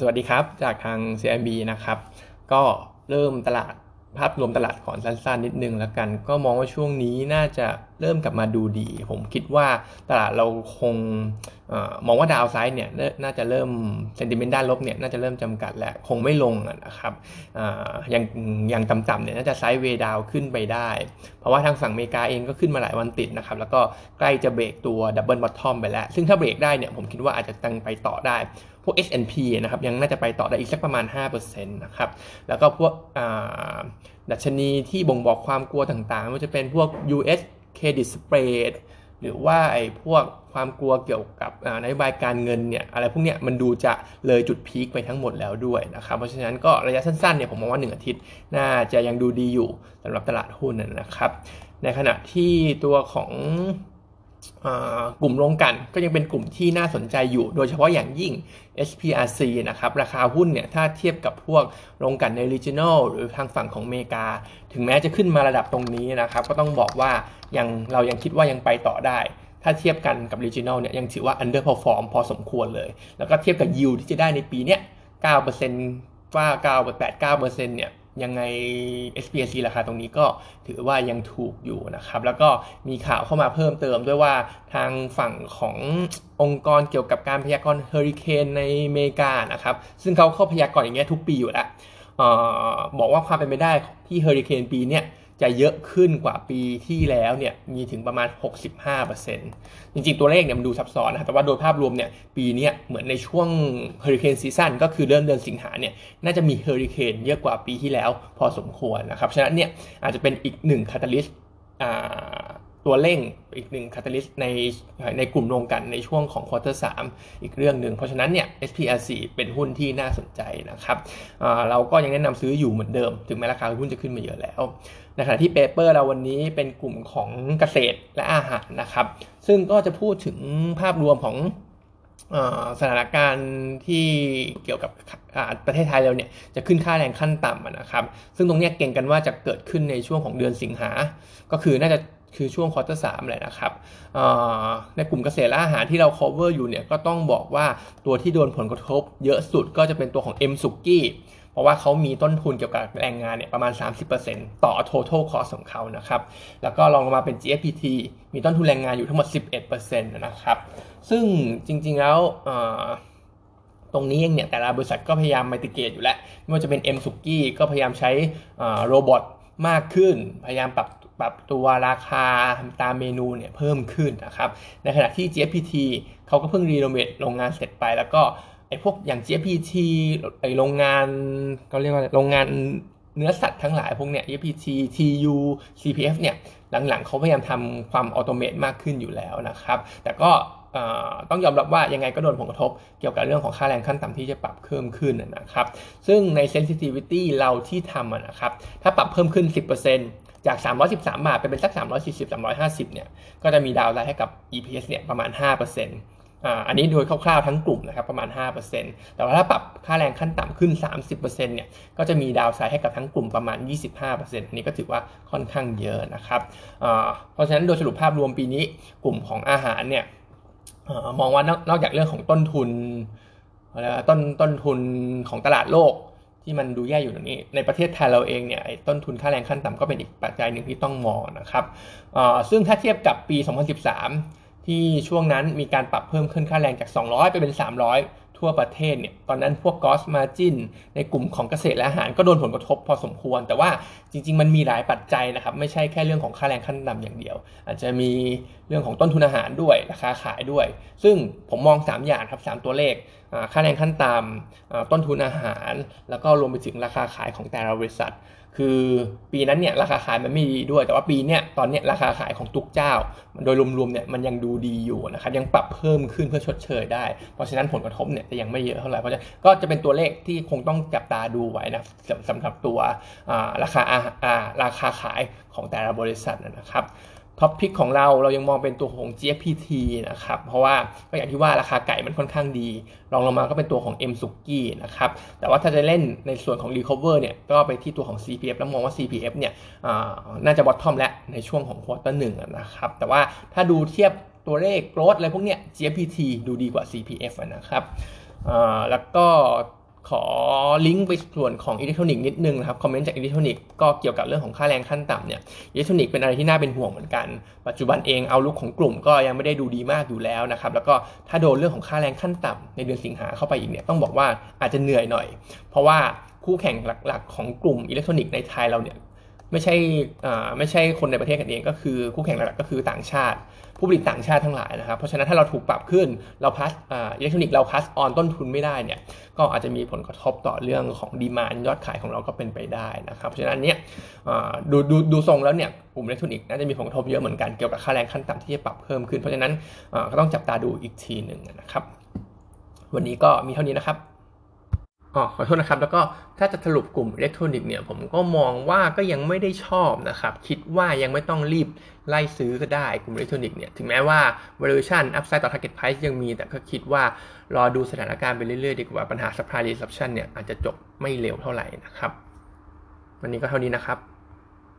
สวัสดีครับ จากทาง CIB นะครับ ก็เริ่มตลาดภาพรวมตลาดก่อนสั้นๆ นิดนึงแล้วกัน ก็มองว่าช่วงนี้น่าจะเริ่มกลับมาดูดี ผมคิดว่าตลาดเราคงมองว่า downside เนี่ยน่าจะเริ่ม sentiment ด้านลบเนี่ยน่าจะเริ่มจำกัดแล้วคงไม่ลงนะครับอย่างอย่างต่ำๆเนี่ยน่าจะ sideway up ขึ้นไปได้ เพราะว่าทางฝั่งอเมริกาเองก็ขึ้นมาหลายวันติดนะครับ แล้วก็ใกล้จะเบรกตัว double bottom ไปแล้ว ซึ่งถ้าเบรกได้เนี่ยผมคิดว่าอาจจะยังไปต่อได้ วก S&P นะครับยังน่าจะไปต่อได้อีกสักประมาณ 5%นะครับแล้วก็พวกดัชนีที่บ่งบอกความกลัวต่างๆมันจะเป็นพวก US Credit Spread หรือว่าไอ้พวกความกลัวเกี่ยวกับนโยบายการเงินเนี่ยอะไรพวกเนี้ยมันดูจะเลยจุดพีคไปทั้งหมดแล้วด้วยนะครับเพราะฉะนั้นก็ระยะสั้นๆเนี่ยผมมองว่า 1 อาทิตย์ น่าจะยังดูดีอยู่สำหรับตลาดหุ้นนะครับในขณะที่ตัวของ กลุ่มโรงกันก็ยังเป็นกลุ่มที่น่าสนใจอยู่ โดยเฉพาะอย่างยิ่ง SPRC นะครับ ราคาหุ้นเนี่ย ถ้าเทียบกับพวกโรงกันใน regional หรือทางฝั่งของอเมริกา ถึงแม้จะขึ้นมาระดับตรงนี้นะครับ ก็ต้องบอกว่ายังเรายังคิดว่ายังไปต่อได้ ถ้าเทียบกันกับ regional เนี่ย ยังถือว่า underperform พอสมควรเลย แล้วก็เทียบกับ yield ที่จะได้ในปีเนี้ย9%ว่า9 8 9%เนี่ย ยังไง SPC ราคาตรงนี้ก็ถือว่ายังถูกอยู่นะครับ แล้วก็มีข่าวเข้ามาเพิ่มเติมด้วยว่าทางฝั่งขององค์กรเกี่ยวกับการพยากรณ์เฮอริเคนในอเมริกานะครับ ซึ่งเขาเข้าพยากรณ์อย่างเงี้ยทุกปีอยู่แล้วบอกว่าความเป็นไปได้ที่เฮอริเคนปีเนี้ย จะเยอะขึ้นกว่าปีที่แล้วเนี่ยมีถึงประมาณ 65%จริงๆ ตัวเลขเนี่ยมันดูซับซ้อนนะแต่ว่าโดยภาพรวมเนี่ยปีนี้เหมือนในช่วงเฮอริเคนซีซั่นก็คือเริ่มเดือนสิงหาเนี่ยน่าจะมีเฮอริเคนเยอะกว่าปีที่แล้วพอสมควรนะครับ ฉะนั้นเนี่ยอาจจะเป็นอีกหนึ่ง catalyst ตัวเร่งอีกหนึ่ง catalyst ในในกลุ่มโรงกลั่นในช่วงของ quarter สามอีกเรื่องหนึ่ง เพราะฉะนั้นเนี่ย SPRC เป็นหุ้นที่น่าสนใจนะครับเราก็ยังแนะนำซื้ออยู่เหมือนเดิม ถึงแม้ราคาหุ้นจะขึ้นมาเยอะแล้วในขณะที่ paper เราวันนี้เป็นกลุ่มของเกษตรและอาหารนะครับ ซึ่งก็จะพูดถึงภาพรวมของสถานการณ์ที่เกี่ยวกับประเทศไทยเราเนี่ยจะขึ้นค่าแรงขั้นต่ำนะครับ ซึ่งตรงนี้เก่งกันว่าจะเกิดขึ้นในช่วงของเดือนสิงหา ก็คือน่าจะ คือช่วงควอเตอร์สามแหละนะครับในกลุ่มเกษตรและอาหารที่เรา cover อยู่เนี่ยก็ต้องบอกว่าตัวที่โดนผลกระทบ เยอะสุดก็จะเป็นตัวของ M สุกี้ราะว่าเขามีต้นทุนเกี่ยวกับแรงงานเนี่ยประมาณ 30%ต่อ total cost ของเขานะครับ แล้วก็ลองลงมาเป็น GFPT มีต้นทุนแรงงานอยู่ทั้งหมด 11%นะครับ ซึ่งจริงๆแล้วตรงนี้เองเนี่ยแต่ละบริษัทก็พยายามมิติเกตอยู่แล้วไม่ว่าจะเป็น M สุกี้ก็พยายามใช้โรบอทมากขึ้น พยายามปรับ ปรับตัวราคาตามเมนูเนี่ยเพิ่มขึ้นนะครับ ในขณะที่ GPT เขาก็เพิ่งรีโนเวทโรงงานเสร็จไปแล้วก็ไอ้พวกอย่าง GPT ไอ้โรงงานเขาเรียกว่าโรงงานเนื้อสัตว์ทั้งหลายพวกเนี้ย GPT TU CPF เนี่ยหลังๆเขาพยายามทำความออโตเมตมากขึ้นอยู่แล้วนะครับ แต่ก็ต้องยอมรับว่ายังไงก็โดนผลกระทบเกี่ยวกับเรื่องของค่าแรงขั้นต่ำที่จะปรับเพิ่มขึ้นนะครับ ซึ่งใน sensitivity เราที่ทำนะครับ ถ้าปรับเพิ่มขึ้น 10% จาก 313 บาทไปเป็นสัก 340 350 เนี่ย ก็จะมีดาวไลน์ให้กับ EPS เนี่ยประมาณ 5%อันนี้โดยคร่าวๆทั้งกลุ่มนะครับประมาณ 5%แต่ว่าถ้าปรับค่าแรงขั้นต่ำขึ้น 30%เนี่ยก็จะมีดาวไซด์ให้กับทั้งกลุ่มประมาณ 25%อันนี้ก็ถือว่าค่อนข้างเยอะนะครับเพราะฉะนั้นโดยสรุปภาพรวมปีนี้กลุ่มของอาหารเนี่ยมองว่านอกจากเรื่องของต้นทุนต้นต้นทุนของตลาดโลก ที่มันดูแย่อยู่ตรงนี้ ในประเทศไทยเราเองเนี่ยต้นทุนค่าแรงขั้นต่ำก็เป็นอีกปัจจัยหนึ่งที่ต้องมองนะครับซึ่งถ้าเทียบกับปี 2013 ที่ช่วงนั้นมีการปรับเพิ่มขึ้นค่าแรงจาก 200 ไปเป็น 300 ทั่วประเทศเนี่ยตอนนั้นพวกกอสมาจินในกลุ่มของเกษตรและอาหารก็โดนผลกระทบพอสมควร แต่ว่าจริง ๆ มันมีหลายปัจจัยนะครับ ไม่ใช่แค่เรื่องของค่าแรงขั้นต่ำอย่างเดียว อาจจะมีเรื่องของต้นทุนอาหารด้วยราคาขายด้วย ซึ่งผมมอง 3 อย่างครับ 3 ตัวเลขค่าแรงขั้นต่ำต้นทุนอาหาร แล้วก็รวมไปถึงราคาขายของแต่ละบริษัท คือปีนั้นเนี่ยราคาขายมันไม่ดีด้วย แต่ว่าปีเนี้ยตอนเนี้ยราคาขายของทุกเจ้า โดยรวมๆเนี่ยมันยังดูดีอยู่นะครับยังปรับเพิ่มขึ้นเพื่อชดเชยได้ เพราะฉะนั้นผลกระทบเนี่ยจะยังไม่เยอะเท่าไหร่เพราะฉะนั้นก็จะเป็นตัวเลขที่คงต้องจับตาดูไว้นะสำหรับตัวราคาราคาขายของแต่ละบริษัทนะครับ ท็อปพิกของเราเรายังมองเป็นตัวของ GFPT นะครับ เพราะว่าก็อย่างที่ว่าราคาไก่มันค่อนข้างดีรองลงมาก็เป็นตัวของ M สุกี้นะครับ แต่ว่าถ้าจะเล่นในส่วนของ Recover เนี่ยก็ไปที่ตัวของ CPF แล้วมองว่า CPF เนี่ยน่าจะ bottom แล้วในช่วงของ quarter หนึ่งนะครับ แต่ว่าถ้าดูเทียบตัวเลข growth อะไรพวกเนี้ย GFPT ดูดีกว่า CPF นะครับแล้วก็ ขอลิงก์ไปส่วนของอิเล็กทรอนิกส์นิดนึงนะครับ comment จากอิเล็กทรอนิกส์ก็เกี่ยวกับเรื่องของค่าแรงขั้นต่ำเนี่ยอิเล็กทรอนิกส์เป็นอะไรที่น่าเป็นห่วงเหมือนกัน ปัจจุบันเอง outlook ของกลุ่มก็ยังไม่ได้ดูดีมากอยู่แล้วนะครับแล้วก็ถ้าโดนเรื่องของค่าแรงขั้นต่ำในเดือนสิงหาเข้าไปอีกเนี่ยต้องบอกว่าอาจจะเหนื่อยหน่อย เพราะว่าคู่แข่งหลักๆ ของกลุ่มอิเล็กทรอนิกส์ในไทยเราเนี่ย ไม่ใช่ไม่ใช่คนในประเทศกันเองก็คือคู่แข่งหลักก็คือต่างชาติ ผู้ผลิตต่างชาติทั้งหลายนะครับ เพราะฉะนั้นถ้าเราถูกปรับขึ้นเรา pass อิเล็กทรอนิกส์เรา pass on ต้นทุนไม่ได้เนี่ยก็อาจจะมีผลกระทบต่อเรื่องของ demand ยอดขายของเราก็เป็นไปได้นะครับเพราะฉะนั้นเนี่ยดูดูดูทรงแล้วเนี่ยกลุ่มอิเล็กทรอนิกส์น่าจะมีผลกระทบเยอะเหมือนกันเกี่ยวกับค่าแรงขั้นต่ำที่จะปรับเพิ่มขึ้นเพราะฉะนั้นก็ต้องจับตาดูอีกทีหนึ่งนะครับ วันนี้ก็มีเท่านี้นะครับ อ๋อขอโทษนะครับ แล้วก็ถ้าจะสรุปกลุ่มอิเล็กทรอนิกส์เนี่ยผมก็มองว่าก็ยังไม่ได้ชอบนะครับ คิดว่ายังไม่ต้องรีบไล่ซื้อก็ได้กลุ่มอิเล็กทรอนิกส์เนี่ยถึงแม้ว่า valuation upside ต่อ target price ยังมี แต่ก็คิดว่ารอดูสถานการณ์ไปเรื่อยๆ ดีกว่าปัญหา supply disruption เนี่ยอาจจะจบไม่เร็วเท่าไหร่นะครับ วันนี้ก็เท่านี้นะครับ